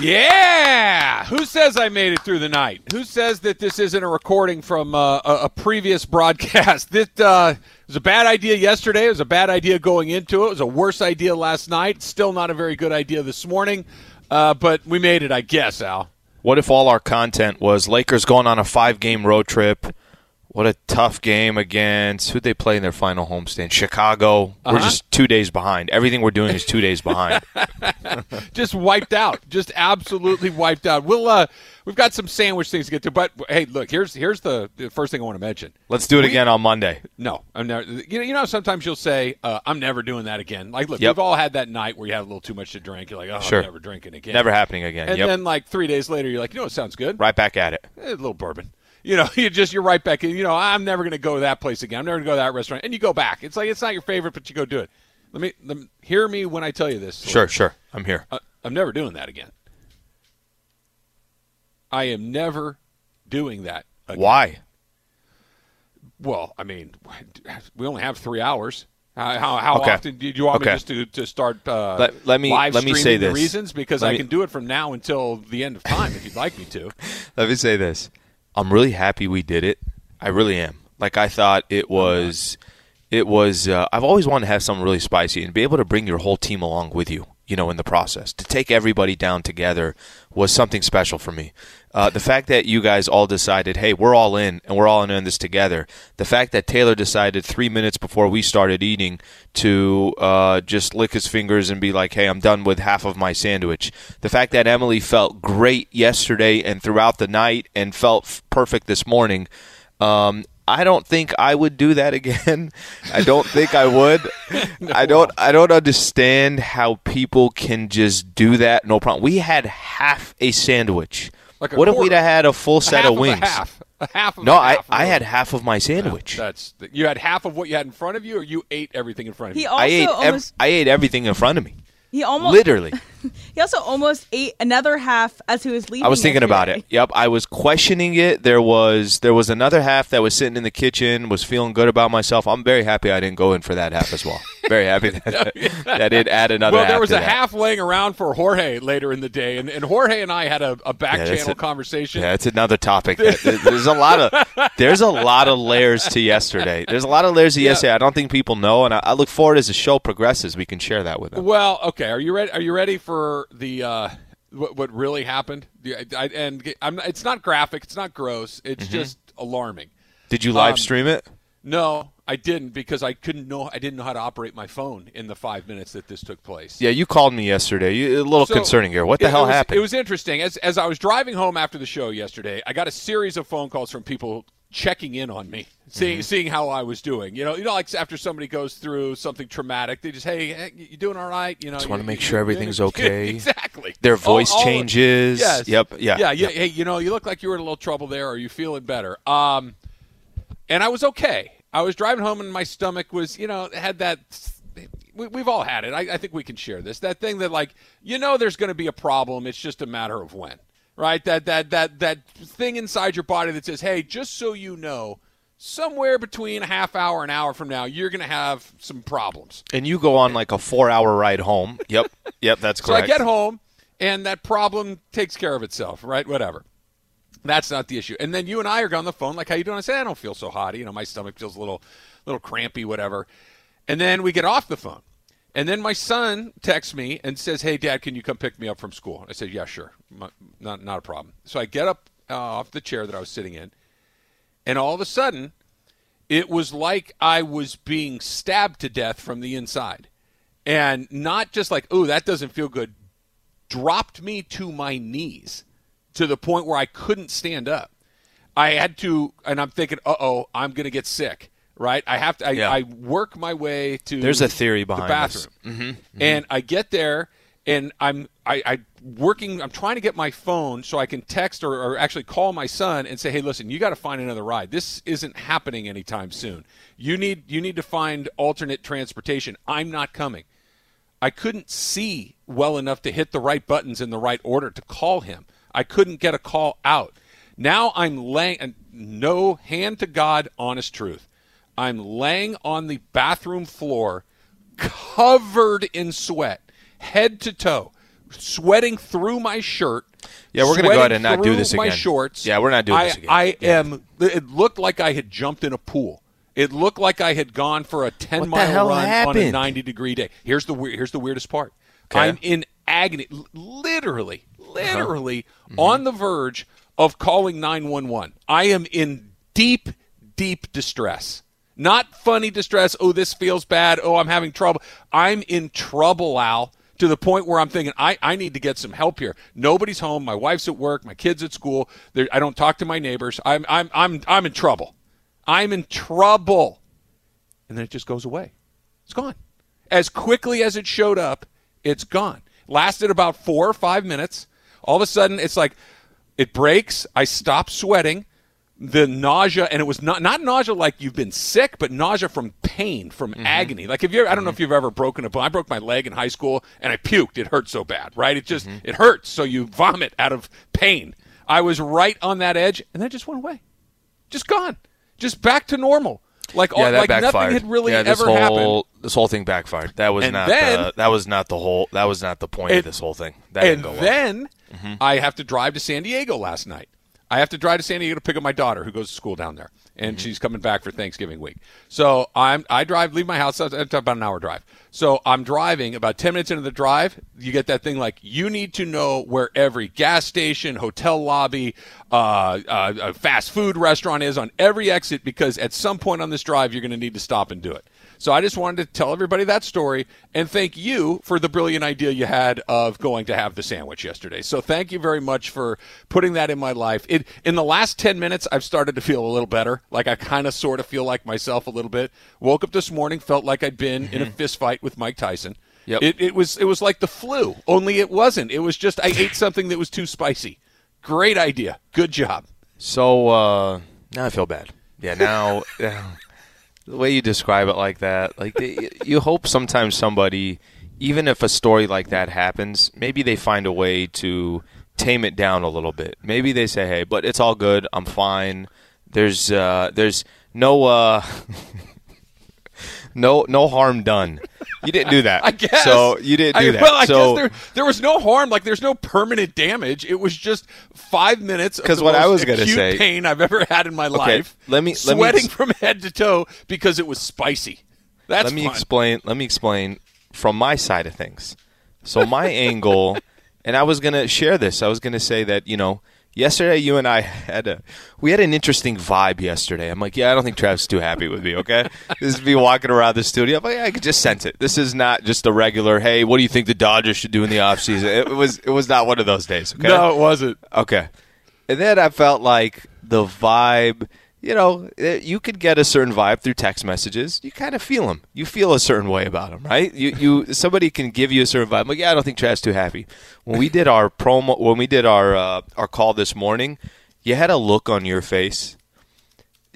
Yeah! Who says I made it through the night? Who says that this isn't a recording from uh, a, previous broadcast? This uh, was a bad idea yesterday. It was a bad idea going into it. It was a worse idea last night. Still not a very good idea this morning. Uh, but we made it, I guess, Al. What if all our content was Lakers going on a five game road trip? What a tough game against who they play in their final homestand? Chicago. Uh-huh. We're just two days behind. Everything we're doing is two days behind. just wiped out. Just absolutely wiped out. We'll uh, we've got some sandwich things to get to, but hey, look here's here's the, the first thing I want to mention. Let's do it we, again on Monday. No, I'm never. You know, you know, sometimes you'll say, uh, "I'm never doing that again." Like, look, yep. we've all had that night where you had a little too much to drink. You're like, "Oh, sure. I'm never drinking again." Never happening again. And yep. then like three days later, you're like, "You know, it sounds good." Right back at it. Eh, a little bourbon you know, you just you're right back in. You know, I'm never going to go to that place again. I'm never going to go to that restaurant, and you go back. It's like it's not your favorite, but you go do it. Let me, let me hear me when I tell you this. Sure, sure, I'm here. Uh, I'm never doing that again. I am never doing that. Again. Why? Well, I mean, we only have three hours. How, how, how okay. often do you want okay. me just to, to start uh, let, let, me live let me say this. reasons? Because let I me, can do it from now until the end of time if you'd like me to. let me say this. I'm really happy we did it. I really am. Like I thought it was it was uh, I've always wanted to have something really spicy and be able to bring your whole team along with you you know, in the process. To take everybody down together was something special for me. Uh, the fact that you guys all decided, hey, we're all in and we're all in on this together. The fact that Taylor decided three minutes before we started eating to uh, just lick his fingers and be like, hey, I'm done with half of my sandwich. The fact that Emily felt great yesterday and throughout the night and felt perfect this morning. Um, I don't think I would do that again. I don't think I would. no. I don't I don't understand how people can just do that no problem. We had half a sandwich. Like a what quarter. if we'd have had a full set a of wings? Of a half. A half no, I, I had half of my sandwich. Yeah, that's you had half of what you had in front of you, or you ate everything in front of you. He also I ate almost, ev- I ate everything in front of me. He almost literally. he also almost ate another half as he was leaving. I was thinking yesterday. about it. Yep, I was questioning it. There was there was another half that was sitting in the kitchen, was feeling good about myself. I'm very happy I didn't go in for that half as well. Very happy that, that did add another. Well, there was a that. half laying around for Jorge later in the day, and, and Jorge and I had a, a back yeah, channel a, conversation. Yeah, it's another topic. there's a lot of there's a lot of layers to yesterday. There's a lot of layers to yeah. yesterday. I don't think people know, and I, I look forward as the show progresses, we can share that with them. Well, okay. Are you ready? Are you ready? ready for the uh, what, what really happened? I, and I'm, it's not graphic. It's not gross. It's mm-hmm. just alarming. Did you live um, stream it? No, I didn't because I couldn't know. I didn't know how to operate my phone in the five minutes that this took place. Yeah, you called me yesterday. You, a little so concerning here. What the it, hell it was, happened? It was interesting. As as I was driving home after the show yesterday, I got a series of phone calls from people checking in on me, seeing mm-hmm. seeing how I was doing. You know, you know, like after somebody goes through something traumatic, they just, hey, hey you doing all right? You know, just want to make sure everything's okay. exactly. Their voice all, all changes. yes. Yep. Yeah. Yeah. Yeah. Hey, you know, you look like you were in a little trouble there. Are you feeling better? Um, and I was okay. I was driving home, and my stomach was, you know, had that. We, we've all had it. I, I think we can share this. That thing that, like, you know, there's going to be a problem. It's just a matter of when right? That that that that thing inside your body that says, "Hey, just so you know, somewhere between a half hour and an hour from now, you're going to have some problems." And you go on like a 4-hour ride home. Yep. Yep, that's correct. So I get home and that problem takes care of itself, right? Whatever. That's not the issue. And then you and I are on the phone like, "How you doing?" I say, "I don't feel so hot. You know, my stomach feels a little little crampy, whatever." And then we get off the phone. And then my son texts me and says, "Hey, Dad, can you come pick me up from school?" I said, "Yeah, sure, not not a problem." So I get up uh, off the chair that I was sitting in, and all of a sudden, it was like I was being stabbed to death from the inside, and not just like, "Oh, that doesn't feel good," dropped me to my knees to the point where I couldn't stand up. I had to, and I'm thinking, "Uh oh, I'm to get sick." Right? I have to. I, yeah. I, work my way to. There's a theory behind the bathroom, mm-hmm, mm-hmm. and I get there, and I'm I, I working. I'm trying to get my phone so I can text or, or actually call my son and say, "Hey, listen, you got to find another ride. This isn't happening anytime soon. You need you need to find alternate transportation. I'm not coming." I couldn't see well enough to hit the right buttons in the right order to call him. I couldn't get a call out. Now I'm laying, no hand to God, honest truth. I'm laying on the bathroom floor, covered in sweat, head to toe, sweating through my shirt. Yeah, we're gonna go ahead and not do this My shorts. Yeah, we're not doing I, this again. I Yeah. am. It looked like I had jumped in a pool. It looked like I had gone for a ten What mile run on a ninety degree day. Here's the here's the weirdest part. Okay. I'm in agony, literally, literally Mm-hmm. on the verge of calling 911. I am in deep, deep distress. Not funny distress. Oh, this feels bad. Oh, I'm having trouble. I'm in trouble, Al, to the point where I'm thinking, I, I need to get some help here. Nobody's home. My wife's at work. My kid's at school. There, I don't talk to my neighbors. I'm, I'm, I'm, I'm in trouble. I'm in trouble. And then it just goes away. It's gone. As quickly as it showed up, it's gone. Lasted about four or five minutes. All of a sudden, it's like it breaks. I stop sweating. The nausea, and it was not not nausea like you've been sick, but nausea from pain, from mm-hmm. agony. Like if you, I don't know mm-hmm. if you've ever broken a bone. I broke my leg in high school, and I puked. It hurt so bad, right? It just mm-hmm. it hurts, so you vomit out of pain. I was right on that edge, and then it just went away, just gone, just back to normal. Like all, Yeah, that like backfired. nothing had really yeah, this ever whole, happened. This whole thing backfired. That was And not. then- the, that was not the whole. That was not the point And- of this whole thing. That and go well. then Mm-hmm. I have to drive to San Diego last night. I have to drive to San Diego to pick up my daughter who goes to school down there, and Mm-hmm. she's coming back for Thanksgiving week. So I'm I drive, leave my house. It's about an hour drive. So I'm driving. About ten minutes into the drive, you get that thing like you need to know where every gas station, hotel lobby, uh, uh, fast food restaurant is on every exit because at some point on this drive you're going to need to stop and do it. So I just wanted to tell everybody that story and thank you for the brilliant idea you had of going to have the sandwich yesterday. So thank you very much for putting that in my life. It in the last 10 minutes I've started to feel a little better. Like I kind of sort of feel like myself a little bit. Woke up this morning felt like I'd been in a fist fight with Mike Tyson. Yep. It it was it was like the flu, only it wasn't. It was just I ate something that was too spicy. Great idea. Good job. So uh, now I feel bad. Yeah, now the way you describe it like that, like they, you hope sometimes somebody, even if a story like that happens, maybe they find a way to tame it down a little bit. Maybe they say, "Hey, but it's all good. I'm fine. There's uh, there's no uh, no no harm done." You didn't do that. I guess. So you didn't do I, that. Well, I so, guess there, there was no harm. Like there's no permanent damage. It was just five minutes. because the what I was gonna say- pain I've ever had in my life. let me- let me sweating ex- from head to toe because it was spicy. That's let me fun. explain let me explain from my side of things so my angle and i was going to share this i was going to say that you know yesterday you and i had a we had an interesting vibe yesterday. I'm like yeah i don't think Travis is too happy with me okay? This is me walking around the studio. I'm like i could just sense it. This is not just a regular hey what do you think the dodgers should do in the offseason? It was it was not one of those days okay? No, it wasn't. Okay. And then I felt like the vibe, you know, eh, you could get a certain vibe through text messages. You kind of feel them. You feel a certain way about them, right? You, you, somebody can give you a certain vibe. Like, yeah, I don't think Trav's too happy. When we did our promo, when we did our uh, our call this morning, you had a look on your face.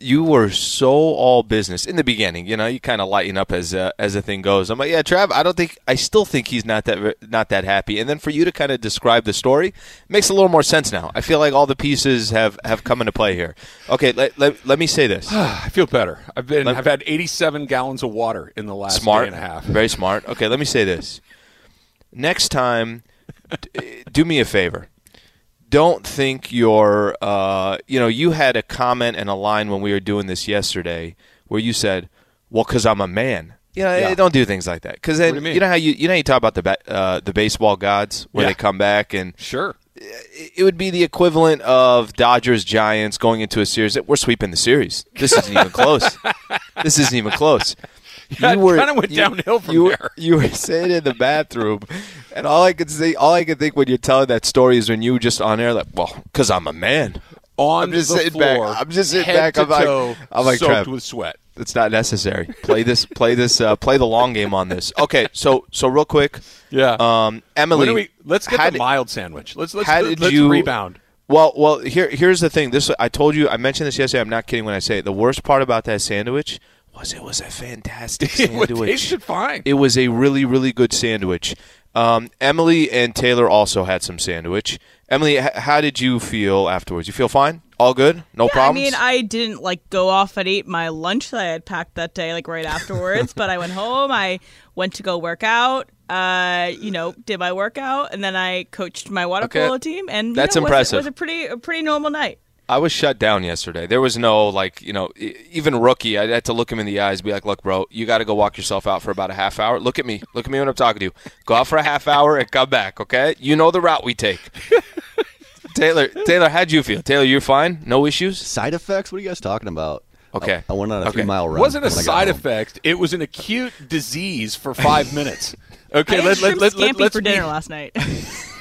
You were so all business in the beginning. You know, you kind of lighten up as uh, as the thing goes. I'm like, yeah, Trav. I don't think I still think he's not that not that happy. And then for you to kind of describe the story makes a little more sense now. I feel like all the pieces have have come into play here. Okay, let, let, let me say this. I feel better. I've been. Let- I've had 87 gallons of water in the last smart day and a half. Very smart. Okay, let me say this. Next time, d- do me a favor. Don't think you're. Uh, you know, you had a comment and a line when we were doing this yesterday where you said, "Well, because I'm a man." You know, Yeah. don't do things like that. Because then you mean? know how you you know how you talk about the ba- uh, the baseball gods where Yeah. they come back and Sure. it would be the equivalent of Dodgers Giants going into a series. That we're sweeping the series. This isn't even close. This isn't even close. Yeah, it kinda went downhill from you, there. You were sitting in the bathroom, and all I could say, all I could think when you're telling that story is when you were just on air, like, well, because I'm a man. On I'm just the sitting back- I'm just sitting back, I'm like- I'm like, soaked with sweat. It's not necessary. Play this. Play this. Uh, play the long game on this. Okay. So so real quick. Yeah. Um, Emily, we, let's get the did- mild sandwich. Let's let's how let's you rebound. Well, well, here here's the thing. This I told you. I mentioned this yesterday. I'm not kidding when I say it. The worst part about that sandwich was it was a fantastic It sandwich. tasted fine. It was a really, really good sandwich. Um, Emily and Taylor also had some sandwich. Emily, h- how did you feel afterwards? You feel fine? All good? No Yeah, problems? I mean, I didn't like go off and eat my lunch that I had packed that day, like right afterwards. but I went home. I went to go work out. Uh, you know, did my workout, and then I coached my water Okay. polo team. And That's know, it was- impressive. It was a pretty, a pretty normal night. I was shut down yesterday. There was no like, you know, even rookie. I had to look him in the eyes, be like, "Look, bro, you got to go walk yourself out for about a half hour. Look at me, look at me when I'm talking to you. Go out for a half hour and come back, okay? You know the route we take." Taylor, Taylor, how'd you feel? Taylor, you're fine, no issues. Side effects? What are you guys talking about? Okay. I, I went on a Okay. three mile run. It wasn't a when I side home. effect. It was an acute disease for five minutes. Okay, I ate let, shrimp let, let, scampi let's for dinner last night.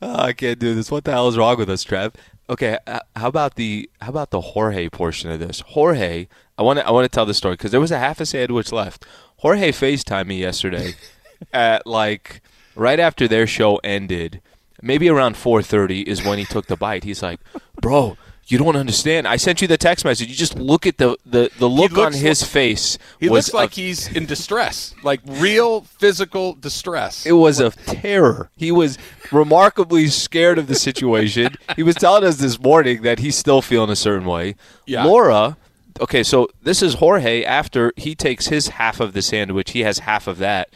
Oh, I can't do this. What the hell is wrong with us, Trev? Okay, uh, how about the how about the Jorge portion of this? Jorge, I want to I want to tell the story because there was a half a sandwich left. Jorge Facetimed me yesterday at like right after their show ended, maybe around 4:30 is when he took the bite. He's like, "Bro, you don't understand. I sent you the text message. You just look at the the, the look on his like- face. He was looks like a- he's in distress, like real physical distress. It was a terror. He was remarkably scared of the situation. he was telling us this morning that he's still feeling a certain way. Yeah. Laura, okay, so this is Jorge after he takes his half of the sandwich, he has half of that.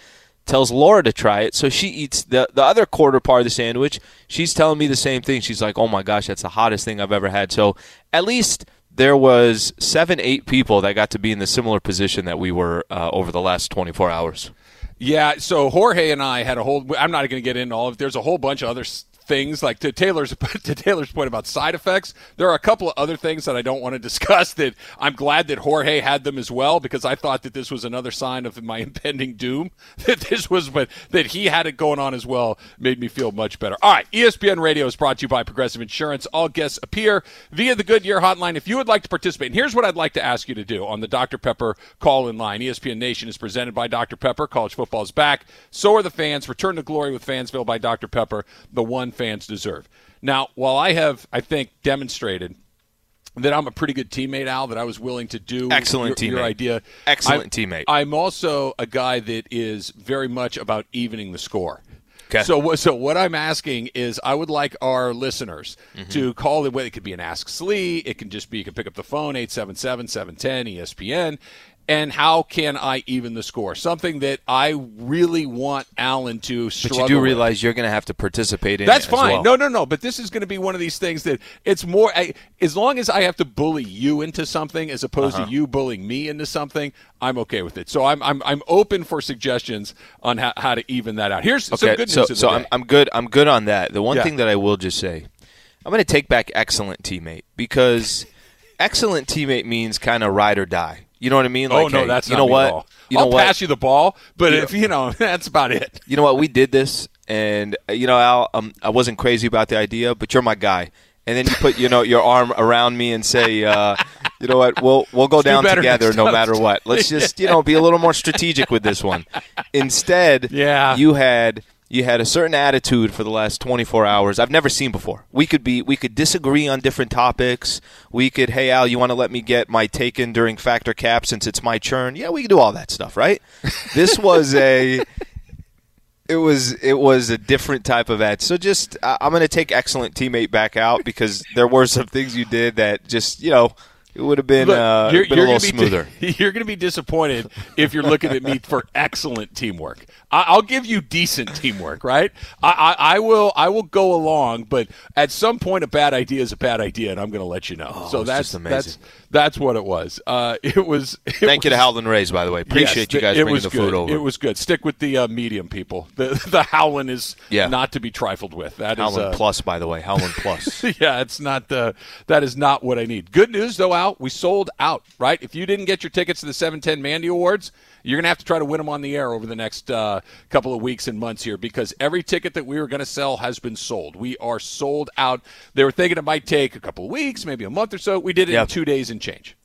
Tells Laura to try it, so she eats the the other quarter part of the sandwich. She's telling me the same thing. She's like, "Oh my gosh, that's the hottest thing I've ever had." So at least there was seven, eight people that got to be in the similar position that we were uh, over the last twenty four hours. Yeah, so Jorge and I had a whole. I'm not going to get into all of. There's a whole bunch of other things like to Taylor's to Taylor's point about side effects. There are a couple of other things that I don't want to discuss. That I'm glad that Jorge had them as well because I thought that this was another sign of my impending doom. That this was, but that he had it going on as well made me feel much better. All right, ESPN Radio is brought to you by Progressive Insurance. All guests appear via the Goodyear Hotline. If you would like to participate, and here's what I'd like to ask you to do on the Dr Pepper call-in line. E ESPN Nation is presented by Dr Pepper. College football is back. So are the fans. Return to glory with Fansville by Dr Pepper. The one fans deserve. Now, while I have, I think, demonstrated that I'm a pretty good teammate, Al, that I was willing to do Excellent your, your teammate. idea. Excellent I'm- teammate. I'm also a guy that is very much about evening the score. Okay. So, what- so what I'm asking is, I would like our listeners Mm-hmm. to call it. It could be an Ask Slee. It can just be you can pick up the phone 877-710 ESPN. And how can I even the score? Something that I really want Alan to But you do with. realize you're going to have to participate in That's fine. well. No, no, no. But this is going to be one of these things that it's more I, as long as I have to bully you into something as opposed Uh-huh. to you bullying me into something. I'm okay with it. So I'm I'm I'm open for suggestions on how, how to even that out. Here's some Okay, good news. so so. I'm, I'm good. I'm good on that. The one Yeah. thing that I will just say, I'm going to take back excellent teammate because excellent teammate means kind of ride or die. You know what I mean? oh no, hey, that's you not know what? at all. You know I'll what? pass you the ball, but if you know, that's about it. you know what? We did this, and you know, Al, um, I wasn't crazy about the idea, but you're my guy. And then you put, you know, your arm around me and say, uh, you know what? We'll we'll go do down better together no matter what. Let's just, you know, be a little more strategic with this one. Instead, Yeah. you had you had a certain attitude for the last 24 hours I've never seen before. We could be we could disagree on different topics. We could, hey Al, you want to let me get my taken during factor cap since it's my churn? Yeah, we can do all that stuff, right? This was a it was it was a different type of ad. So just I'm going to take excellent teammate back out because there were some things you did that just you know it would have been Look, uh, you're, been you're a little smoother. you're going to be disappointed if you're looking at me for excellent teamwork. I, I'll give you decent teamwork, right? I, I, I will I will go along, but at some point, a bad idea is a bad idea, and I'm going to let you know. so that's just amazing. that's that's what it was. Uh, it was. It Thank you to was- Howlin' Rays, by the way. Appreciate Yes, you guys it bringing was the good. food over. It was good. Stick with the uh, medium people. The the Howlin' is Yeah. not to be trifled with. That is Howlin' uh, Plus, by the way. Howlin' Plus. yeah, it's not the that is not what I need. Good news though, We sold out. Right? If you didn't get your tickets to the 710 Mandy Awards, you're gonna have to try to win them on the air over the next uh, couple of weeks and months here because every ticket that we were gonna sell has been sold. We are sold out. They were thinking it might take a couple of weeks, maybe a month or so. We did it Yeah. in two days and change.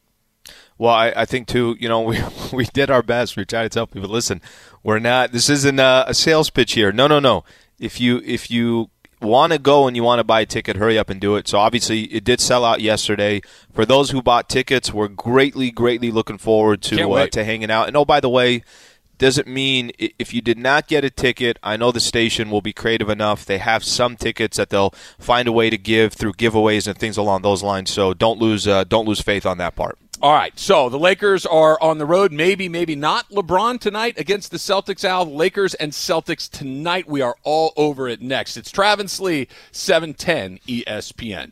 Well, I, I think too. You know, we we did our best. We tried to tell people, listen, we're not. This isn't a, a sales pitch here. No, no, no. If you if you want to go and you want to buy a ticket, hurry up and do it. So obviously, it did sell out yesterday. For those who bought tickets, we're greatly, greatly looking forward to uh, to hanging out. And oh, by the way, doesn't mean if you did not get a ticket, I know the station will be creative enough. They have some tickets that they'll find a way to give through giveaways and things along those lines. So don't lose uh, don't lose faith on that part. All right, so the Lakers are on the road. Maybe, maybe not. LeBron tonight against the Celtics. Al, Lakers and Celtics tonight. We are all over it next. It's Travis Lee, E 710 ESPN.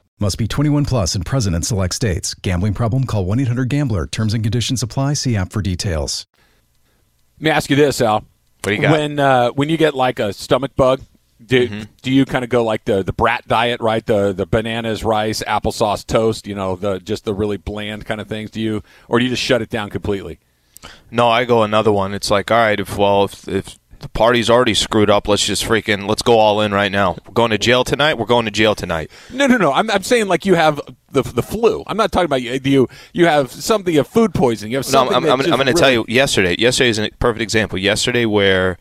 Must be 21 plus and present in select states. Gambling problem? Call 1 800 Gambler. Terms and conditions apply. See app for details. Let me ask you this, Al. What do you got? When uh, when you get like a stomach bug, do Mm-hmm. do you kind of go like the the brat diet, right? The the bananas, rice, applesauce, toast. You know, the just the really bland kind of things. Do you or do you just shut it down completely? No, I go another one. It's like, all right, if well, if, if the party's already screwed up, let's just freaking let's go all in right now. We're going to jail tonight. We're going to jail tonight. No, no, no. I'm, I'm saying like you have the the flu. I'm not talking about you. You you have something of food poisoning. You have No. I'm, I'm, I'm going to tell you. Yesterday, yesterday is a perfect example. Yesterday, where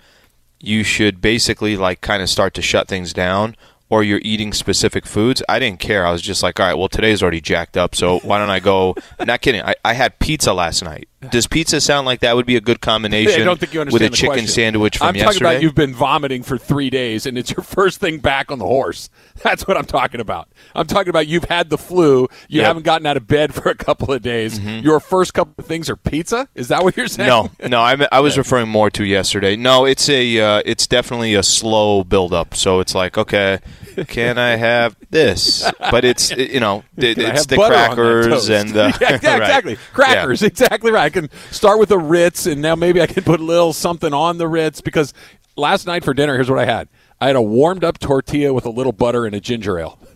you should basically like kind of start to shut things down, or you're eating specific foods. I didn't care. I was just like, all right, well, today's already jacked up, so why don't I go? not kidding. I, I had pizza last night. Does pizza sound like that would be a good combination? I don't think you understand with a the chicken question. sandwich from I'm yesterday. talking about you've been vomiting for three days, and it's your first thing back on the horse. That's what I'm talking about. I'm talking about you've had the flu. You Yep. Mm-hmm. haven't gotten out of bed for a couple of days. Your first couple of things are pizza. Is that what you're saying? No, no, I, I was referring more to yesterday. No, it's a, uh, it's definitely a slow build up. So it's like, okay, can I have this? But it's, you know, it, it's the butter on that crackers and the yeah, yeah, right. exactly Yeah. crackers. Exactly right. I can start with the Ritz, and now maybe I can put a little something on the Ritz because last night for dinner, here's what I had. I had a warmed up tortilla with a little butter and a ginger ale.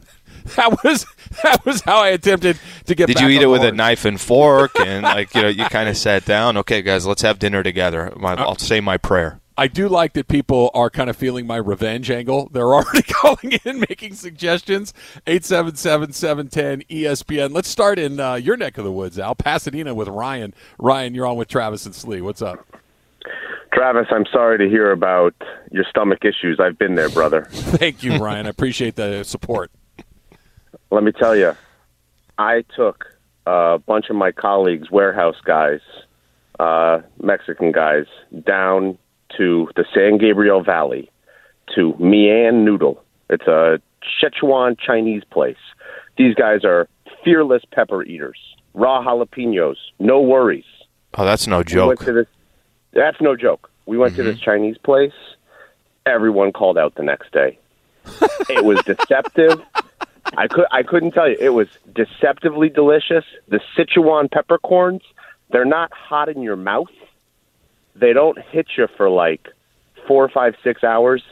That was that was how I attempted to get. Did you eat it with a knife and fork and like you know you kind of sat down? Okay, guys, let's have dinner together. Uh, I'll say my prayer. I do like that people are kind of feeling my revenge angle. They're already calling in, making suggestions. 877-710 ESPN. Let's start in uh, your neck of the woods, Al. Pasadena with Ryan. Ryan, you're on with Travis and Slee. What's up? Travis, I'm sorry to hear about your stomach issues. I've been there, brother. Thank you, Ryan. I appreciate the support. Let me tell you, I took a bunch of my colleagues, warehouse guys, uh, Mexican guys, down to the San Gabriel Valley to Mian Noodle. It's a Sichuan Chinese place. These guys are fearless pepper eaters, raw jalapenos, no worries. Oh, that's no We joke. went to this. That's no joke. We went to this mm-hmm. Chinese place. Everyone called out the next day. it was deceptive. I could I couldn't tell you. It was deceptively delicious. The Sichuan peppercorns, they're not hot in your mouth. They don't hit you for like four, five, six hours.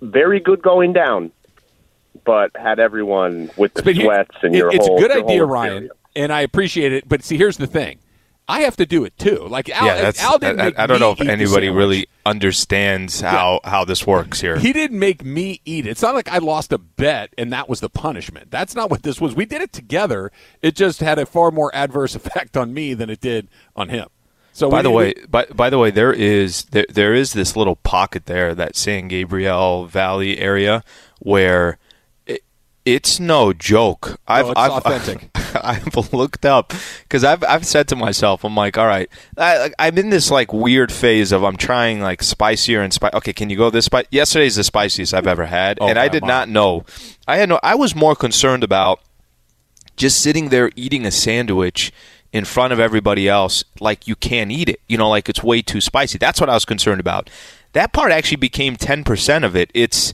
Very good going down, but had everyone with the But here- sweats and it- your it's whole. a good idea, Ryan, and I appreciate it. But see, here's the thing: I have to do it too. Like Al, yeah, that's. Al didn't I, make I don't me know if anybody really understands how how this works here. He didn't make me eat it. It's not like I lost a bet and that was the punishment. That's not what this was. We did it together. It just had a far more adverse effect on me than it did on him. So by the way, by, by the way, there is there, there is this little pocket there, that San Gabriel Valley area, where it, it's no joke. I've, Oh, it's I've, authentic. I've looked up because I've I've said to myself, I'm like, all right, I, I'm in this like weird phase of I'm trying like spicier and spice. Okay, can you go this spice? Yesterday's the spiciest I've ever had, Oh, and I did not know. I had no. I was more concerned about just sitting there eating a sandwich in front of everybody else like you can't eat it you know like it's way too spicy that's what i was concerned about that part actually became 10% of it it's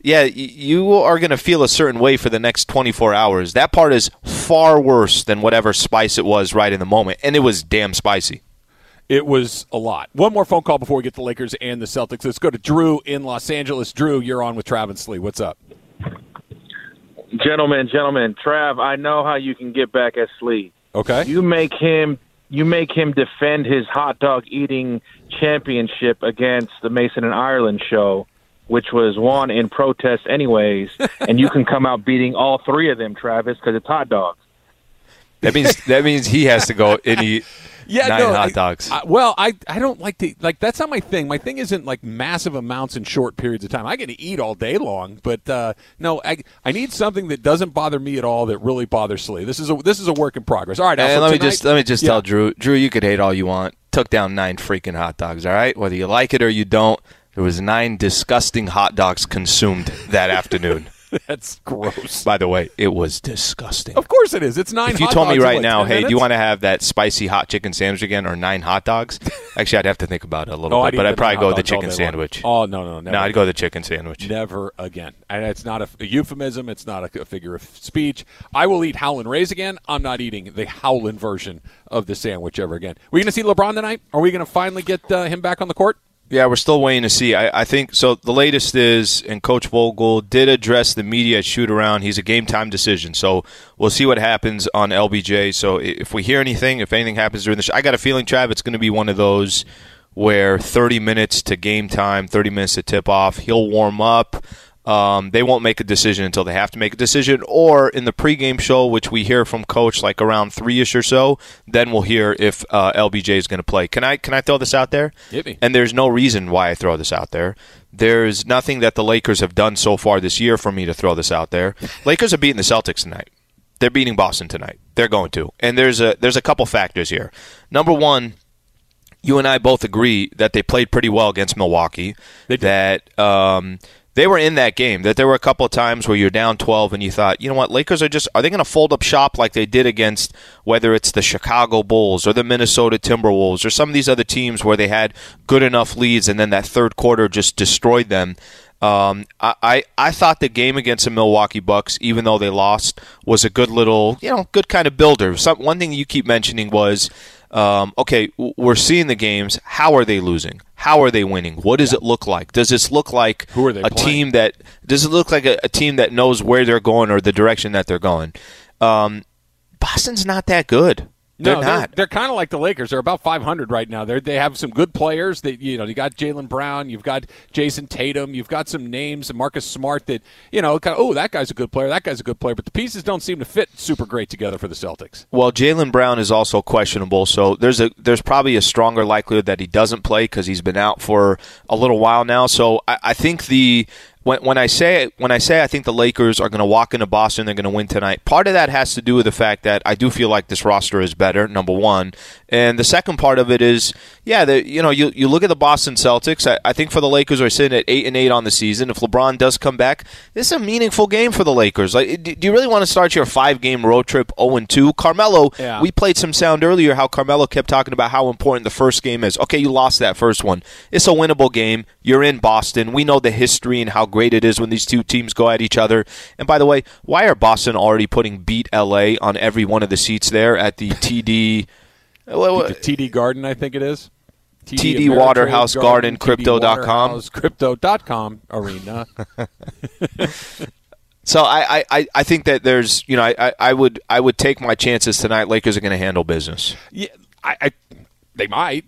yeah you are going to feel a certain way for the next 24 hours that part is far worse than whatever spice it was right in the moment and it was damn spicy it was a lot. One more phone call before we get to the Lakers and the Celtics. Let's go to Drew in Los Angeles. Drew, you're on with Travis Lee. What's up? Gentlemen, gentlemen, Trav, I know how you can get back at Slee. Okay. You make him you make him defend his hot dog eating championship against the Mason and Ireland show, which was won in protest anyways, and you can come out beating all three of them, Travis, because it's hot dogs. That means that means he has to go and eat Yeah, nine no, hot dogs. I, well, I I don't like to like that's not my thing. My thing isn't like massive amounts in short periods of time. I get to eat all day long, but uh, no, I I need something that doesn't bother me at all that really bothers Slee. This is a this is a work in progress. All right, and so let me just let me just Yeah. tell Drew. Drew, you could hate all you want. Took down nine freaking hot dogs. All right, whether you like it or you don't. There was nine disgusting hot dogs consumed that afternoon. that's gross. By the way, it was disgusting. Of course it is. It's nine. If you told me right what, now, 10 hey, do you want to have that spicy hot chicken sandwich again or nine hot dogs? Actually, I'd have to think about it a little Oh, bit, I'd but I'd probably go with the chicken day long. sandwich. Oh no no never. No, I'd go with the chicken sandwich. Never again. And it's not a, a euphemism. It's not a, a figure of speech. I will eat Howlin' Rays again. I'm not eating the Howlin' version of the sandwich ever again. We're going to see LeBron tonight? Are we going to finally get uh, him back on the court? Yeah, we're still waiting to see. I, I think so. The latest is, and Coach Vogel did address the media shoot around. He's a game time decision, so we'll see what happens on LBJ. So if we hear anything, if anything happens during the show, I got a feeling, Trav, it's going to be one of those where 30 minutes to game time, 30 minutes to tip off. He'll warm up. Um, they won't make a decision until they have to make a decision, or in the pregame show, which we hear from Coach like around three ish or so. Then we'll hear if uh, LBJ is going to play. Can I can I throw this out there? Hit me. And there's no reason why I throw this out there. There's nothing that the Lakers have done so far this year for me to throw this out there. Lakers are beating the Celtics tonight. They're beating Boston tonight. They're going to. And there's a there's a couple factors here. Number one, you and I both agree that they played pretty well against Milwaukee. That um, they were in that game. That there were a couple of times where you're down 12 and you thought, you know what, Lakers are just are they going to fold up shop like they did against whether it's the Chicago Bulls or the Minnesota Timberwolves or some of these other teams where they had good enough leads and then that third quarter just destroyed them. Um, I, I I thought the game against the Milwaukee Bucks, even though they lost, was a good little, you know, good kind of builder. Some, one thing you keep mentioning was, um, okay, we're seeing the games. How are they losing? How are they winning? What does it look like? Does this look like Who are they a playing? team that does it look like a, a team that knows where they're going or the direction that they're going? Um, Boston's not that good. They're no, not. They're, kind of like the Lakers. They're about 500 right now. They they have some good players. That you know, you got Jaylen Brown, you've got Jayson Tatum, you've got some names, Marcus Smart. That you know, kind of, oh, that guy's a good player. That guy's a good player. But the pieces don't seem to fit super great together for the Celtics. Well, Jaylen Brown is also questionable, so there's a there's probably a stronger likelihood that he doesn't play because he's been out for a little while now. So I, I think the when, when I say when I say I think the Lakers are going to walk into Boston, they're going to win tonight. Part of that has to do with the fact that I do feel like this roster is better. Number one, and the second part of it is, yeah, the, you know, you you look at the Boston Celtics. I, I think for the Lakers are sitting at eight and eight on the season. If LeBron does come back, this is a meaningful game for the Lakers. Like, do do you really want to start your five game road trip zero and two? Carmelo, Yeah. we played some sound earlier how Carmelo kept talking about how important the first game is. Okay, you lost that first one. It's a winnable game. You're in Boston. We know the history and how great it is when these two teams go at each other. And by the way, why are Boston already putting beat LA on every one of the seats there at the TD? Well, The TD Garden, I think it is. TD Waterhouse Garden, TD Crypto.com. Waterhouse, Crypto.com arena. So I, I, I think that there's you know I, I, would I would take my chances tonight. Lakers are going to handle business. Yeah, I, I they might.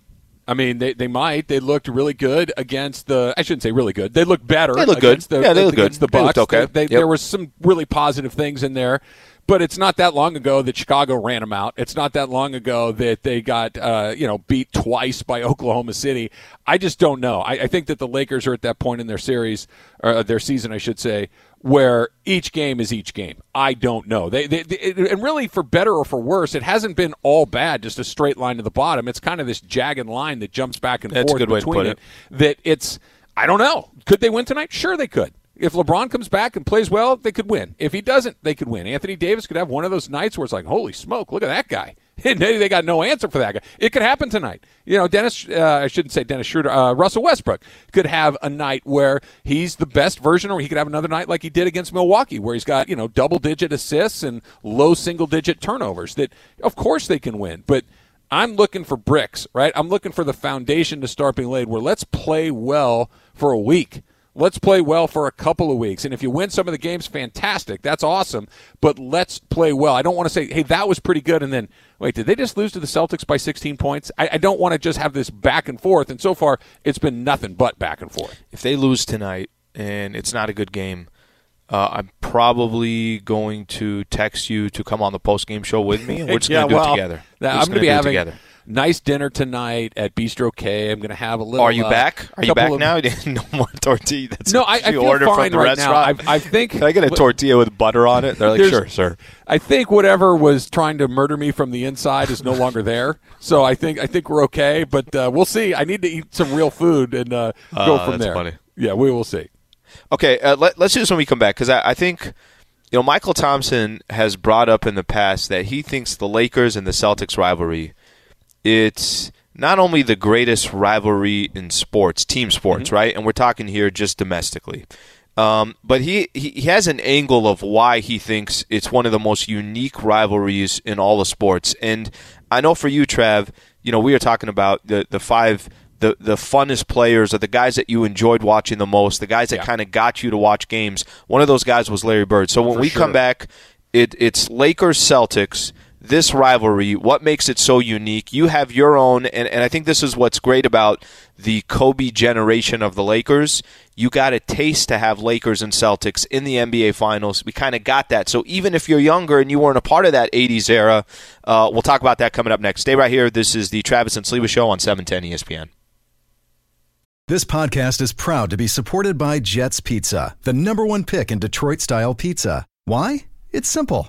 I mean, they, they might. They looked really good against the. I shouldn't say really good. They looked better. They look good. against The, Yeah, they look against good. The Bucks. looked okay. They- Yep. There was some really positive things in there, but it's not that long ago that Chicago ran them out. It's not that long ago that they got uh, you know beat twice by Oklahoma City. I just don't know. I, I think that the Lakers are at that point in their series, or their season, I should say, where each game is each game. I don't know. They, they, they and really for better or for worse, it hasn't been all bad. Just a straight line to the bottom. It's kind of this jagged line that jumps back and That's a forth good way to between put it. That it's. I don't know. Could they win tonight? Sure, they could. If LeBron comes back and plays well, they could win. If he doesn't, they could win. Anthony Davis could have one of those nights where it's like, holy smoke, look at that guy. And maybe they got no answer for that guy. It could happen tonight. You know, Dennis, uh, I shouldn't say Dennis Schroeder, uh, Russell Westbrook could have a night where he's the best version, or he could have another night like he did against Milwaukee, where he's got, you know, double digit assists and low single digit turnovers. That, of course, they can win. But I'm looking for bricks, right? I'm looking for the foundation to start being laid where let's play well for a week. Let's play well for a couple of weeks. And if you win some of the games, fantastic. That's awesome. But let's play well. I don't want to say, hey, that was pretty good. And then, wait, did they just lose to the Celtics by 16 points? I, I don't want to just have this back and forth. And so far, it's been nothing but back and forth. If they lose tonight and it's not a good game, uh, I'm probably going to text you to come on the post game show with me, and we're just Yeah, going to do well, it together. now, I'm going to be having together. Nice dinner tonight at Bistro K. I'm going to have a little. Are you uh, back? Are you back of- now? no more tortilla. That's No, I, I feel order fine from the right now. I, I think. Can I get a tortilla with butter on it? They're like, sure, sir. I think whatever was trying to murder me from the inside is no longer there. So I think I think we're okay, but uh, we'll see. I need to eat some real food and uh, go Uh, from that's there. funny. Yeah, we will see. Okay, uh, let, let's do this when we come back because I, I think you know Mychal Thompson has brought up in the past that he thinks the Lakers and the Celtics rivalry it's not only the greatest rivalry in sports, team sports, right? And we're talking here just domestically. Um, but he, he has an angle of why he thinks it's one of the most unique rivalries in all of sports. And I know for you, Trav, you know we are talking about the the five the the funnest players or the guys that you enjoyed watching the most, the guys that Yeah. kind of got you to watch games. One of those guys was Larry Bird. So when For we sure. come back, it it's Lakers Celtics. This rivalry, what makes it so unique? You have your own, and, and I think this is what's great about the Kobe generation of the Lakers. You got a taste to have Lakers and Celtics in the NBA Finals. We kind of got that. So even if you're younger and you weren't a part of that 80s era, uh, we'll talk about that coming up next. Stay right here. This is the Travis and Sleva Show on E 710 ESPN. This podcast is proud to be supported by Jets Pizza, the number one pick in Detroit style pizza. Why? It's simple.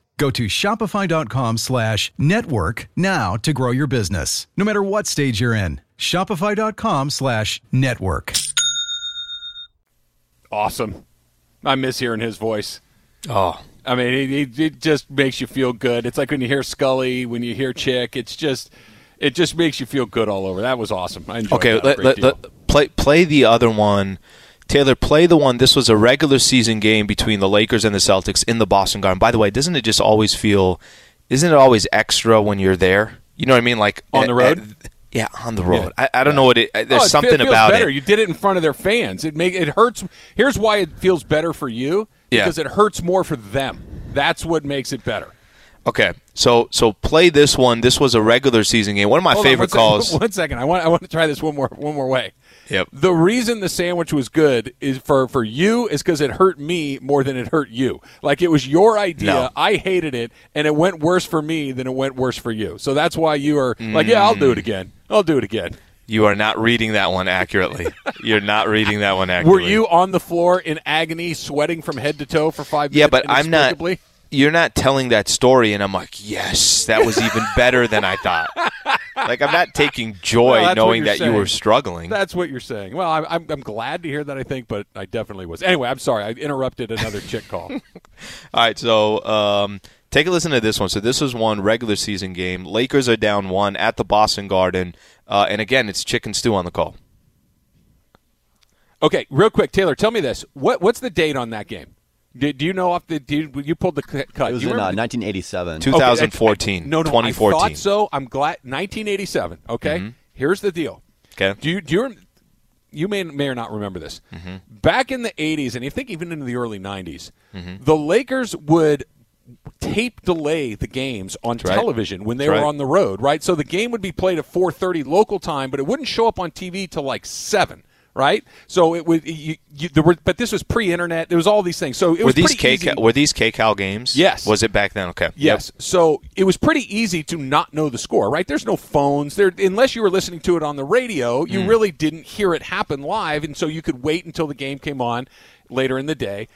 Go to shopify.com slash network now to grow your business, no matter what stage you're in. Shopify.com slash network. Awesome. I miss hearing his voice. Oh, I mean, it, it, it just makes you feel good. It's like when you hear Scully, when you hear Chick. It's just, it just makes you feel good all over. That was awesome. I enjoyed okay. that a Let, let, let- play play the other one. Taylor, play the one. This was a regular season game between the Lakers and the Celtics in the Boston Garden. By the way, doesn't it just always feel? Isn't it always extra when you're there? You know what I mean? Like On eh, the eh, road? at- yeah, on the road. I, I don't know what it. Eh, there's Oh, it something feels about better. it. You did it in front of their fans. It make it hurts. Here's why it feels better for you Yeah. because it hurts more for them. That's what makes it better. Okay, so so play this one. This was a regular season game. One of my Hold on, favorite one calls. second. One second. I want I want to try this one more one more way. Yep. The reason the sandwich was good is for for you is because it hurt me more than it hurt you. Like it was your idea. No. I hated it, and it went worse for me than it went worse for you. So that's why you are like, yeah, I'll Mm. do it again. I'll do it again. You are not reading that one accurately. You're not reading that one accurately. Were you on the floor in agony, sweating from head to toe for five Yeah, minutes? but I'm not. You're not telling that story, and I'm like, yes, that was even better than I thought. Like I'm not taking joy Well, knowing that you were struggling. That's what you're saying. Well, I'm, I'm, I'm glad to hear that. I think, but I definitely was. Anyway, I'm sorry. I interrupted another chick call. All right, so um, take a listen to this one. So this was one regular season game. Lakers are down one at the Boston Garden, uh, and again, it's chicken stew on the call. Okay, real quick, Taylor, tell me this. What what's the date on that game? Did do you know off the? Did you, you pulled the cut? It was you in uh, 1987. Two- Okay, 2014, I- no, no, 2014. I thought so. I'm glad. 1987. Okay, mm-hmm. here's the deal. Okay. Do you do you? rem- You may may or not remember this. Mm-hmm. Back in the 80s, and I think even into the early 90s, mm-hmm. the Lakers would tape delay the games on right. television when they That's were right. on the road, right? So the game would be played at 4:30 local time, but it wouldn't show up on TV till like 7, right? So it would you, you there were but this was pre-internet. There was all these things. So it were was these pretty K easy. were these KCal games? Yes. Was it back then? Okay. Yes. So it was pretty easy to not know the score, right? There's no phones there unless you were listening to it on the radio. You mm. really didn't hear it happen live, and so you could wait until the game came on later in the day.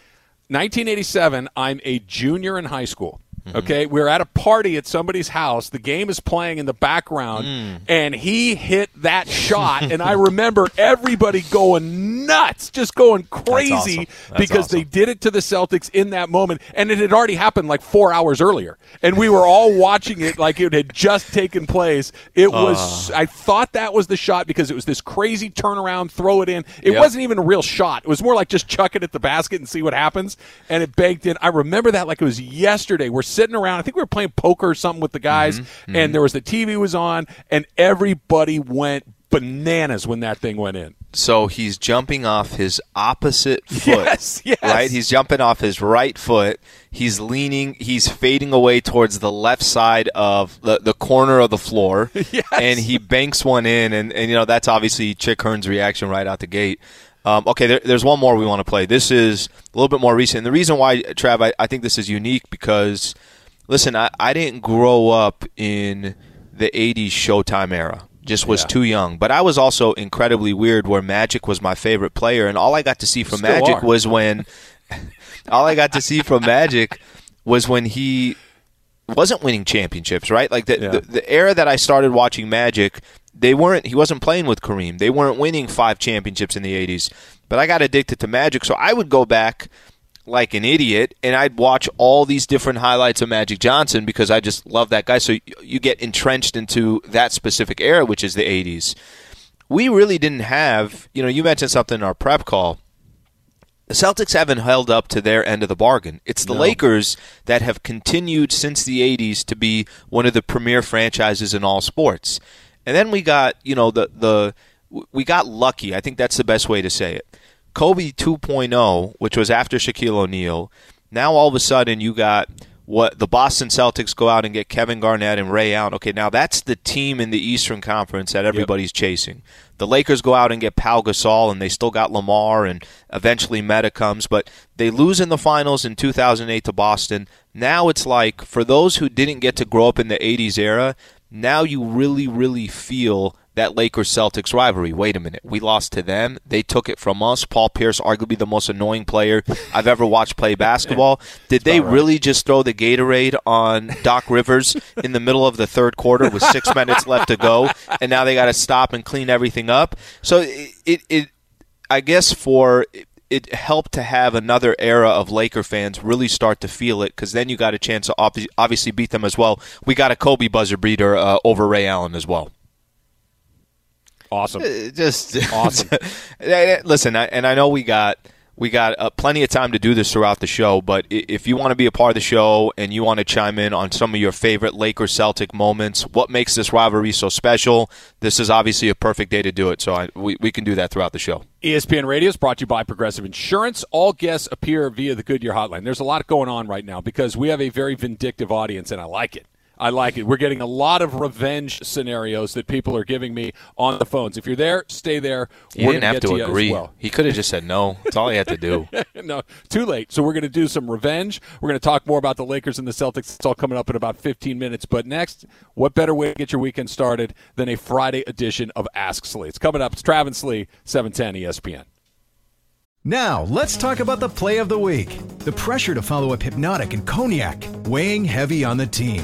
1987. I'm a junior in high school. Mm-hmm. Okay, we're at a party at somebody's house. The game is playing in the background, mm. and he hit that shot. and I remember everybody going nuts, just going crazy awesome. That's because they did it to the Celtics in that moment, and it had already happened like four hours earlier, and we were all watching it like it had just taken place. It uh. was. I thought that was the shot because it was this crazy turnaround, throw it in. It Yep. wasn't even a real shot. It was more like just chuck it at the basket and see what happens, and it banked in. I remember that like it was yesterday. We're sitting around. I think we were playing poker or something with the guys, Mm-hmm. and there was the TV was on, and everybody went bananas when that thing went in. So he's jumping off his opposite foot. Yes, yes. Right? He's jumping off his right foot. He's leaning, he's fading away towards the left side of the, the corner of the floor. Yes. And he banks one in. And, and, you know, that's obviously Chick Hearn's reaction right out the gate. Um, okay, there, there's one more we want to play. This is a little bit more recent. And the reason why, Trav, I, I think this is unique because, listen, I, I didn't grow up in the 80s Showtime era. Just was Yeah. too young. But I was also incredibly weird where Magic was my favorite player. And all I got to see from Still Magic are. was when. all I got to see from Magic was when he wasn't winning championships, right? Like the, Yeah. the the era that I started watching Magic, they weren't. He wasn't playing with Kareem. They weren't winning five championships in the '80s. But I got addicted to Magic, so I would go back like an idiot and I'd watch all these different highlights of Magic Johnson because I just love that guy. So you, you get entrenched into that specific era, which is the '80s. We really didn't have. You know, you mentioned something in our prep call the Celtics haven't held up to their end of the bargain. It's the Lakers that have continued since the 80s to be one of the premier franchises in all sports. And then we got, you know, the the we got lucky. I think that's the best way to say it. Kobe 2.0, which was after Shaquille O'Neal. Now all of a sudden you got what the Boston Celtics go out and get Kevin Garnett and Ray Allen. Okay, now that's the team in the Eastern Conference that everybody's chasing. The Lakers go out and get Pau Gasol, and they still got Lamar, and eventually Metta comes, but they lose in the finals in 2008 to Boston. Now it's like for those who didn't get to grow up in the 80s era, now you really, really feel that Lakers Celtics rivalry. Wait a minute, we lost to them. They took it from us. Paul Pierce, arguably the most annoying player I've ever watched play basketball. Did they really just throw the Gatorade on Doc Rivers in the middle of the third quarter with six minutes left to go, and now they got to stop and clean everything up? So it, it, it I guess for it helped to have another era of Laker fans really start to feel it because then you got a chance to obvi- obviously beat them as well. We got a Kobe buzzer beater uh, over Ray Allen as well. Awesome. Uh, Just Awesome. Listen, I, and I know we got we got uh, plenty of time to do this throughout the show, but if you want to be a part of the show and you want to chime in on some of your favorite Lakers Celtic moments, what makes this rivalry so special, this is obviously a perfect day to do it. So I, we, we can do that throughout the show. ESPN Radio is brought to you by Progressive Insurance. All guests appear via the Goodyear Hotline. There's a lot going on right now because we have a very vindictive audience, and I like it. I like it. We're getting a lot of revenge scenarios that people are giving me on the phones. If you're there, stay there. He We're didn't gonna have get to you agree. Well. He could have just said no. That's all he had to do. no, too late. So we're going to do some revenge. We're going to talk more about the Lakers and the Celtics. It's all coming up in about 15 minutes. But next, what better way to get your weekend started than a Friday edition of Ask Slee? It's coming up. It's Travis Slee, 710 ESPN. Now, let's talk about the play of the week. The pressure to follow up Hypnotic and Cognac, weighing heavy on the team.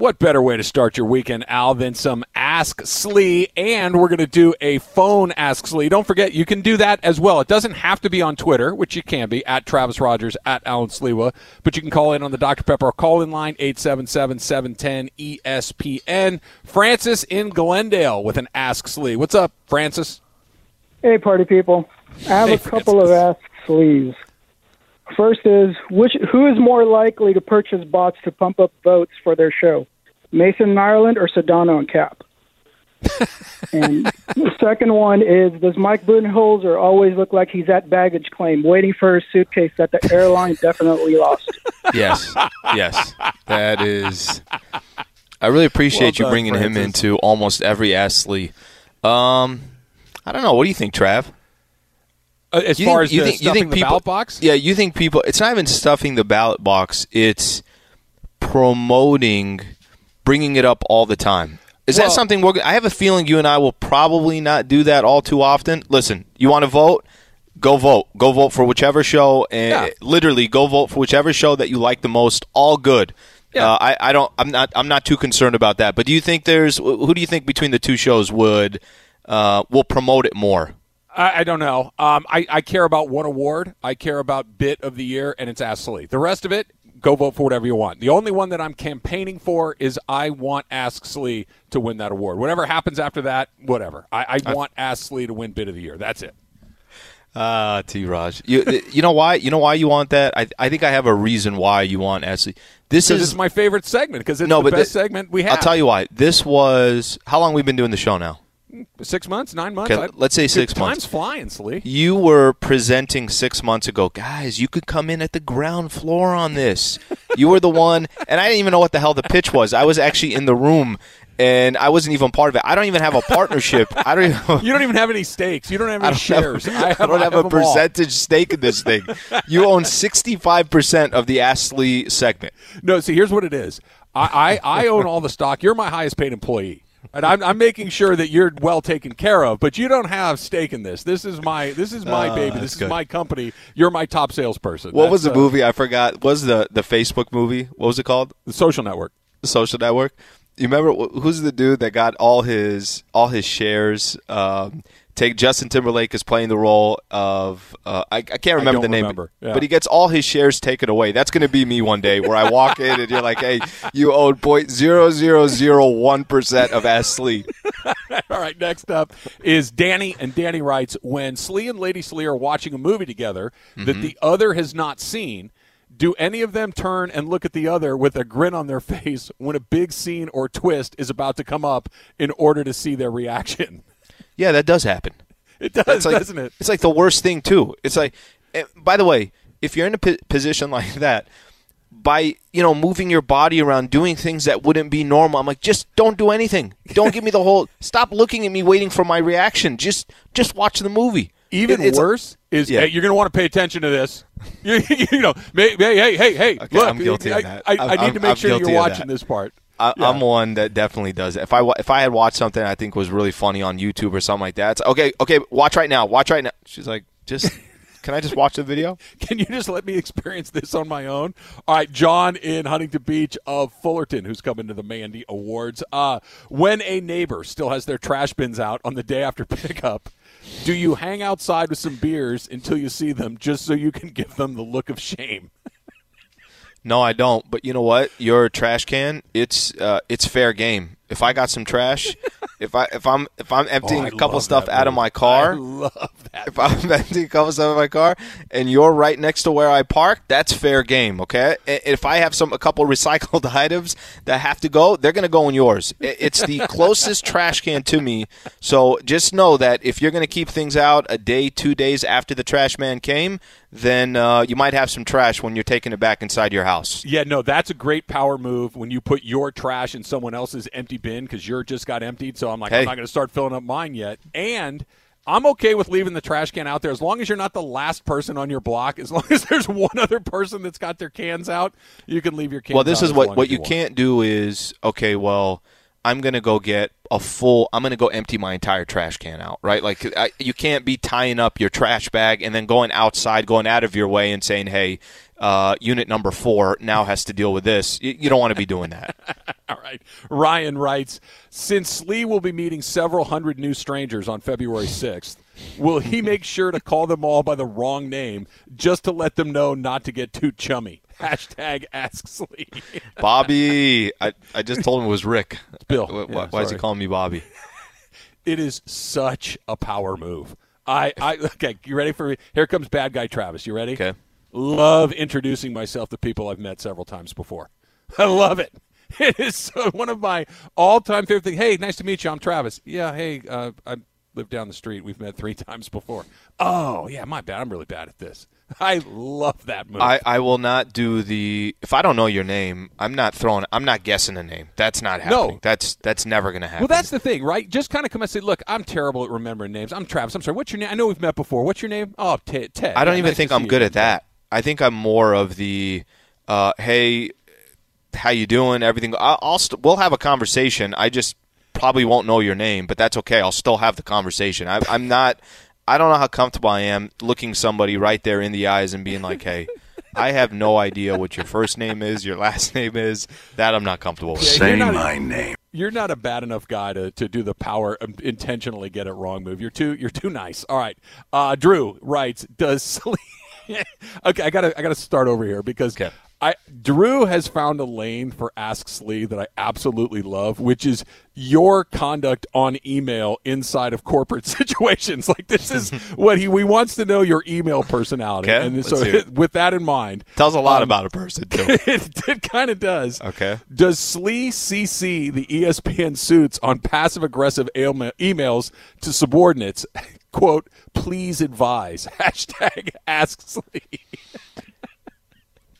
What better way to start your weekend, Al, than some Ask Slee, and we're going to do a phone Ask Slee. Don't forget, you can do that as well. It doesn't have to be on Twitter, which you can be at Travis Rogers at Alan Slewa, but you can call in on the Dr Pepper call in line eight seven seven seven ten ESPN. Francis in Glendale with an Ask Slee. What's up, Francis? Hey, party people. I have Hey, a couple of ask sleeves. First is which who is more likely to purchase bots to pump up votes for their show, Mason in Ireland or Sedano and Kap? and the second one is does Mike Budenholzer always look like he's at baggage claim, waiting for his suitcase that the airline definitely lost? Yes, yes, that is. I really appreciate Well you done, bringing him into almost every Ask Slee. Um, I don't know. What do you think, Trav? Uh, as You far think- as you think- you think the people- ballot box, Yeah, you think people? It's not even stuffing the ballot box. It's promoting, bringing it up all the time. Is Well- that something we're? I have a feeling you and I will probably not do that all too often. Listen, you want to vote? Go vote. Go vote for whichever show, and Yeah. literally go vote for whichever show that you like the most. All good. Yeah. Uh, I, I don't. I'm not. I'm not too concerned about that. But do you think there's? Who do you think between the two shows would uh, will promote it more? I, I don't know. Um, I, I care about one award. I care about bit of the year, and it's Ask Slee. The rest of it, go vote for whatever you want. The only one that I'm campaigning for is I want Ask Slee to win that award. Whatever happens after that, whatever. I, I want Ask Slee to win bit of the year. That's it. Ah, T. Raj. You you know why? You know why you want that? I I think I have a reason why you want Ask Slee. This is this is my favorite segment because it's no, the but best thi- segment we have. I'll tell you why. This was how long we've been doing the show now. Six months, nine months. Okay, let's say six Time's months. Time's flying, Slee. You were presenting six months ago, guys. You could come in at the ground floor on this. You were the one, and I didn't even know what the hell the pitch was. I was actually in the room, and I wasn't even part of it. I don't even have a partnership. I don't even. You don't even have any stakes. You don't have I any don't shares. have, I, have, I don't I have have a them all. percentage stake in this thing. You own sixty-five percent of the Ask Slee segment. No, see, here's what it is. I, I, I own all the stock. You're my highest paid employee. And I'm, I'm making sure that you're well taken care of, but you don't have stake in this. This is my this is my Oh, baby. that's This is good. my company. You're my top salesperson. What was the That's, uh, movie? I forgot. What was the the Facebook movie? What was it called? The Social Network. The Social Network. You remember who's the dude that got all his all his shares? Um, take Justin Timberlake is playing the role of uh, I, I can't remember don't the name, remember. Yeah. but he gets all his shares taken away. That's going to be me one day, where I walk in and you're like, "Hey, you own point zero zero zero one percent of Ask Slee." All right, next up is Danny, and Danny writes When Slee and Lady Slee are watching a movie together that Mm-hmm. the other has not seen, do any of them turn and look at the other with a grin on their face when a big scene or twist is about to come up in order to see their reaction? Yeah, that does happen. It does, like, doesn't it? It's like the worst thing too. It's like, eh, by the way, if you're in a p- position like that, by you know moving your body around, doing things that wouldn't be normal, I'm like, just don't do anything. Don't give me the whole. Stop looking at me, waiting for my reaction. Just just watch the movie. Even It- worse is Yeah. hey, you're going to want to pay attention to this. you, you know, may, hey, hey, hey, hey, Okay, look, I'm guilty I, of that. I, I I'm- need to make I'm sure you're watching this part. I, Yeah. I'm one that definitely does it. If I if I had watched something I think was really funny on YouTube or something like that, it's okay. Okay, watch right now. Watch right now. She's like, just can I just watch the video? Can you just let me experience this on my own? All right, John in Huntington Beach of Fullerton, who's coming to the Mandy Awards. Uh, when a neighbor still has their trash bins out on the day after pickup, do you hang outside with some beers until you see them just so you can give them the look of shame? No, I don't. But you know what? Your trash can, it's uh, it's fair game. If I got some trash, if I if I'm if I'm emptying Oh, I a couple stuff out of my car, I love that. if I'm emptying a couple stuff in my car, and you're right next to where I park, that's fair game. Okay. If I have some a couple recycled items that have to go, they're gonna go in yours. It's the closest trash can to me. So just know that if you're gonna keep things out a day, two days after the trash man came, then uh, you might have some trash when you're taking it back inside your house. Yeah, no, that's a great power move when you put your trash in someone else's empty bin because your just got emptied. So I'm like, Hey. I'm not going to start filling up mine yet. And I'm okay with leaving the trash can out there as long as you're not the last person on your block. As long as there's one other person that's got their cans out, you can leave your cans. Well, this is what what as you can't do is okay. Well, I'm gonna go get a full. I'm gonna go empty my entire trash can out. Right? Like I, you can't be tying up your trash bag and then going outside, going out of your way and saying, "Hey, uh, unit number four now has to deal with this." You, you don't want to be doing that. All right. Ryan writes Since Slee will be meeting several hundred new strangers on February 6th, will he make sure to call them all by the wrong name just to let them know not to get too chummy? Hashtag Ask Slee. Bobby, I, I just told him it was Rick. Bill. Why, Yeah, why is he calling me Bobby? It is such a power move. I, I okay, you ready for me? here comes bad guy Travis. You ready? Okay. Love introducing myself to people I've met several times before. I love it. It is so, one of my all-time favorite things. Hey, nice to meet you. I'm Travis. Yeah. Hey, uh, I live down the street. We've met three times before. Oh, yeah. My bad. I'm really bad at this. I love that move. I, I will not do the if I don't know your name, I'm not throwing I'm not guessing a name. That's not happening. No. That's that's never gonna happen. Well, that's the thing, right? Just kind of come and say, "Look, I'm terrible at remembering names. I'm Travis. I'm sorry. What's your name? I know we've met before. What's your name? Oh, Ted. Ted. I don't Yeah, even nice think I'm good you. at that. I think I'm more of the uh, hey, how you doing? Everything. I'll, I'll st- we'll have a conversation. I just probably won't know your name, but that's okay. I'll still have the conversation. I, I'm not. I don't know how comfortable I am looking somebody right there in the eyes and being like, hey. I have no idea what your first name is, your last name is. That I'm not comfortable with. Yeah, you're not a- You're not a bad enough guy to, to do the power um, intentionally get it wrong move. You're too you're too nice. All right. Uh, Drew writes, does Slee Okay, I gotta I gotta start over here because I Drew has found a lane for Ask Slee that I absolutely love, which is your conduct on email inside of corporate situations. Like this is what he we wants to know your email personality. Okay, and so it. with that in mind, Tells a lot um, about a person too. it, it kind of does. Okay. Does Slee CC the ESPN suits on passive aggressive emails to subordinates? Quote, please advise. Hashtag ask Slee.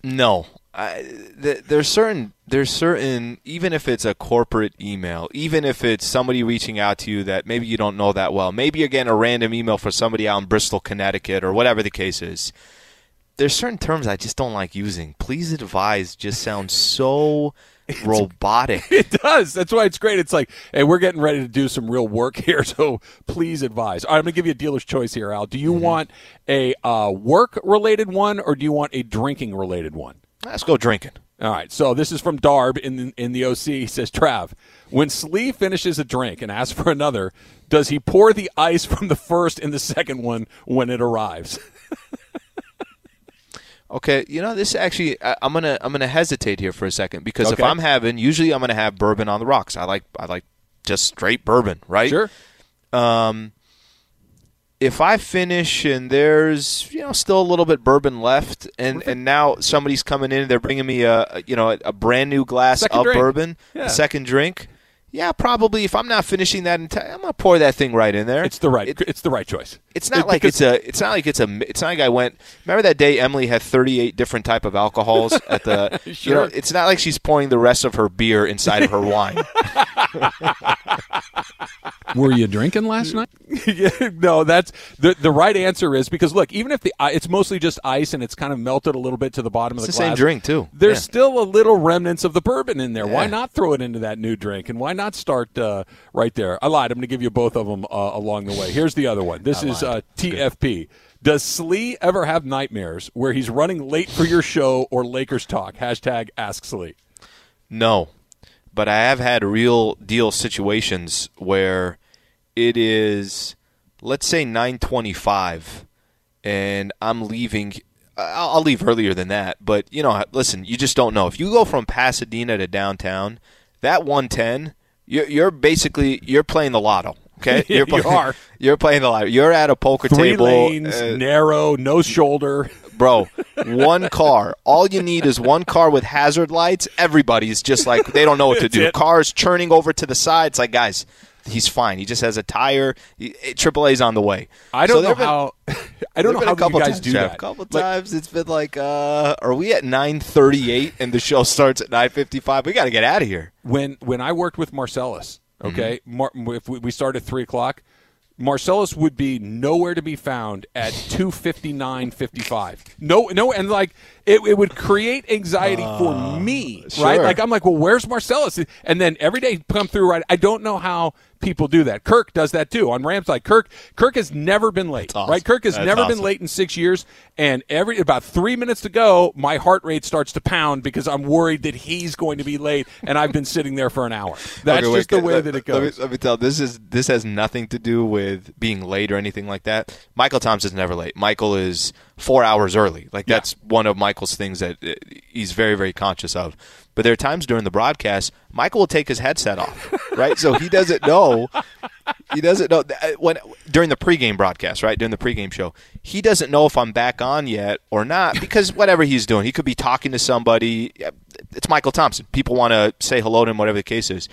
No, I, th- there's certain there's certain even if it's a corporate email, even if it's somebody reaching out to you that maybe you don't know that well, maybe you're getting a random email for somebody out in Bristol, Connecticut, or whatever the case is. There's certain terms I just don't like using. Please advise just sounds so robotic. It does. That's why it's great. It's like, hey, we're getting ready to do some real work here, so please advise. All right, I'm going to give you a dealer's choice here, Al. Do you Mm-hmm. want a uh, work related one or do you want a drinking related one? Let's go drinking. All right, so this is from Darb in the, in the OC. He says, Trav, when Slee finishes a drink and asks for another, does he pour the ice from the first in the second one when it arrives? Okay, you know this actually I, I'm gonna I'm gonna hesitate here for a second because if I'm having usually I'm gonna have bourbon on the rocks. I like I like just straight bourbon, right? Sure. Um, if I finish and there's you know still a little bit bourbon left, and and now somebody's coming in, they're bringing me a you know a, a brand new glass Second of drink. bourbon, Yeah. a second drink. Yeah, probably. If I'm not finishing that, in ti- I'm gonna pour that thing right in there. It's the right. It- it's the right choice. It's not It- like it's a. It's not like it's a. It's not like I went. Remember that day Emily had 38 different type of alcohols at the. You know, Sure. it's not like she's pouring the rest of her beer inside of her wine. Were you drinking last night? Yeah, no, that's the the right answer is because look, even if the it's mostly just ice and it's kind of melted a little bit to the bottom It's of the the same drink too. There's Yeah. still a little remnants of the bourbon in there. Why not throw it into that new drink? And why not start uh, right there? I lied. I'm going to give you both of them uh, along the way. Here's the other one. This is uh, TFP. Does Slee ever have nightmares where he's running late for your show or Lakers talk? Hashtag Ask Slee. No, but I have had real deal situations where it is, let's say, 9:25, and I'm leaving. I'll I'll leave earlier than that, but you know, listen, you just don't know. If you go from Pasadena to downtown, that 110, you're, you're basically you're playing the lotto. Okay, you're you are. You're playing the lotto. You're at a poker Three table. lanes, uh, narrow, no shoulder. bro one car all you need is one car with hazard lights everybody's just like they don't know what to do it. cars churning over to the sides like guys he's fine he just has a tire triple a's on the way I don't know there've been- how. I don't know how a couple you guys times, do Jeff, that. a couple Like, times it's been like uh are we at 938 and the show starts at 955 we got to get out of here when when I worked with Marcellus, Mm-hmm. okay, Mar- if we, we started at three o'clock, Marcellus would be nowhere to be found at two fifty nine fifty five. No, no, and like it, it would create anxiety for me, right? Like I'm like, well, where's Marcellus? And then every day come through right. I don't know how people do that. Kirk does that too on Rams like Kirk. Kirk has never been late, awesome. right? Kirk has That's never been late in six years, and every about three minutes to go, my heart rate starts to pound because I'm worried that he's going to be late, and I've been sitting there for an hour. That's Okay, wait, just the way let- that it let me- goes. Let me, tell. This is this has nothing to do with being late or anything like that. Mychal Thompson's never late. Mychal is four hours early. Like that's one of Mychal's things that uh, he's very very conscious of. But there are times during the broadcast, Mychal will take his headset off, right? So he doesn't know. He doesn't know uh, when during the pregame broadcast, right? During the pregame show, he doesn't know if I'm back on yet or not because whatever he's doing, he could be talking to somebody. It's Mychal Thompson. People want to say hello to him, whatever the case is.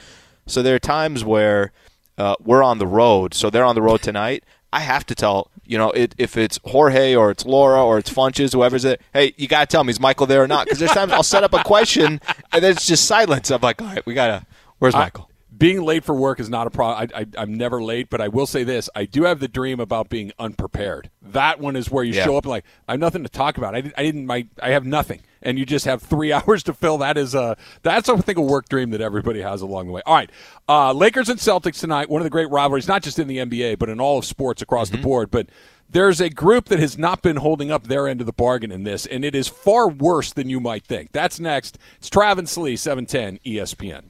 So there are times where uh, we're on the road, so they're on the road tonight. I have to tell you know it, if it's Jorge or it's Laura or it's Funches, whoever's it. Hey, you gotta tell me is Mychal there or not? Because there's times I'll set up a question and then it's just silence. I'm like, all right, we gotta. Where's I- Mychal? being late for work is not a problem. I, I, I'm never late, but I will say this: I do have the dream about being unprepared. That one is where you Yeah. show up and like I have nothing to talk about. I, didn't, I didn't. My I have nothing, and you just have three hours to fill. That is a that's I think a work dream that everybody has along the way. All right, uh, Lakers and Celtics tonight. One of the great rivalries, not just in the NBA, but in all of sports across the board. But there's a group that has not been holding up their end of the bargain in this, and it is far worse than you might think. That's next. It's Travis Slee, seven ten ESPN.